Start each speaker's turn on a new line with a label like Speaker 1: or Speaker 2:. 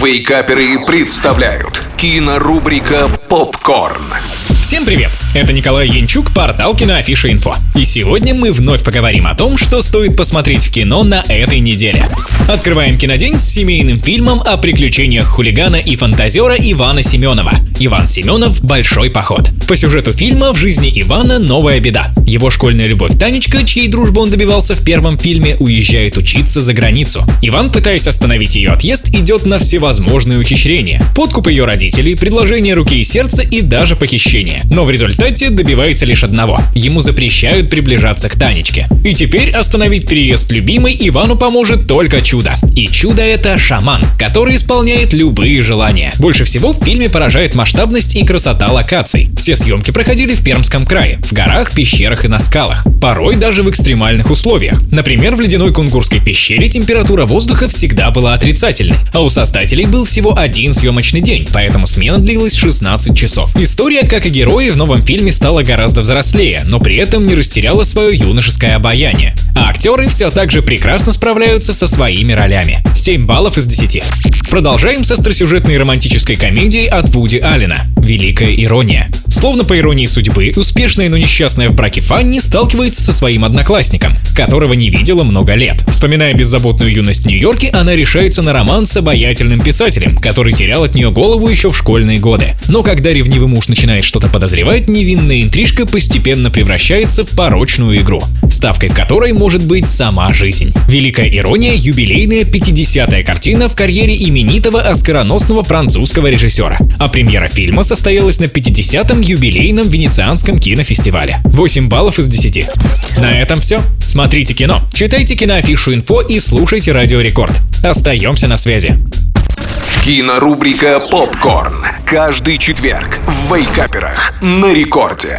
Speaker 1: Вейкаперы представляют кинорубрика «Попкорн».
Speaker 2: Всем привет! Это Николай Янчук, портал Киноафиша Инфо. И сегодня мы вновь поговорим о том, что стоит посмотреть в кино на этой неделе. Открываем кинодень с семейным фильмом о приключениях хулигана и фантазера Ивана Семенова. Иван Семенов «Большой поход». По сюжету фильма в жизни Ивана новая беда. Его школьная любовь Танечка, чьей дружбы он добивался в первом фильме, уезжает учиться за границу. Иван, пытаясь остановить ее отъезд, идет на всевозможные ухищрения. Подкуп ее родителей, предложение руки и сердца и даже похищение. Но в результате добивается лишь одного. Ему запрещают приближаться к Танечке. И теперь остановить переезд любимой Ивану поможет только чудо. И чудо это шаман, который исполняет любые желания. Больше всего в фильме поражает масштабность и красота локаций. Все съемки проходили в Пермском крае, в горах, пещерах и на скалах. Порой даже в экстремальных условиях. Например, в ледяной Кунгурской пещере температура воздуха всегда была отрицательной, а у создателей был всего один съемочный день, поэтому смена длилась 16 часов. История, как и герои, в новом фильме стала гораздо взрослее, но при этом не растеряла свое юношеское обаяние. А актеры все так же прекрасно справляются со своими ролями. 7 баллов из 10. Продолжаем с остросюжетной романтической комедией от Вуди Аллена «Великая ирония». Словно по иронии судьбы, успешная, но несчастная в браке Фанни сталкивается со своим одноклассником, которого не видела много лет. Вспоминая беззаботную юность в Нью-Йорке, она решается на роман с обаятельным писателем, который терял от нее голову еще в школьные годы. Но когда ревнивый муж начинает что-то подозревать, невинная интрижка постепенно превращается в порочную игру, ставкой которой может быть сама жизнь. Великая ирония – юбилейная 50-я картина в карьере именитого оскароносного французского режиссера. А премьера фильма состоялась на 50-м юбилейном Венецианском кинофестивале. 8 баллов из 10. На этом все. Смотрите кино, читайте киноафишу инфо и слушайте Радио Рекорд. Остаемся на связи.
Speaker 1: Кинорубрика «Попкорн». Каждый четверг в Вейкаперах на рекорде.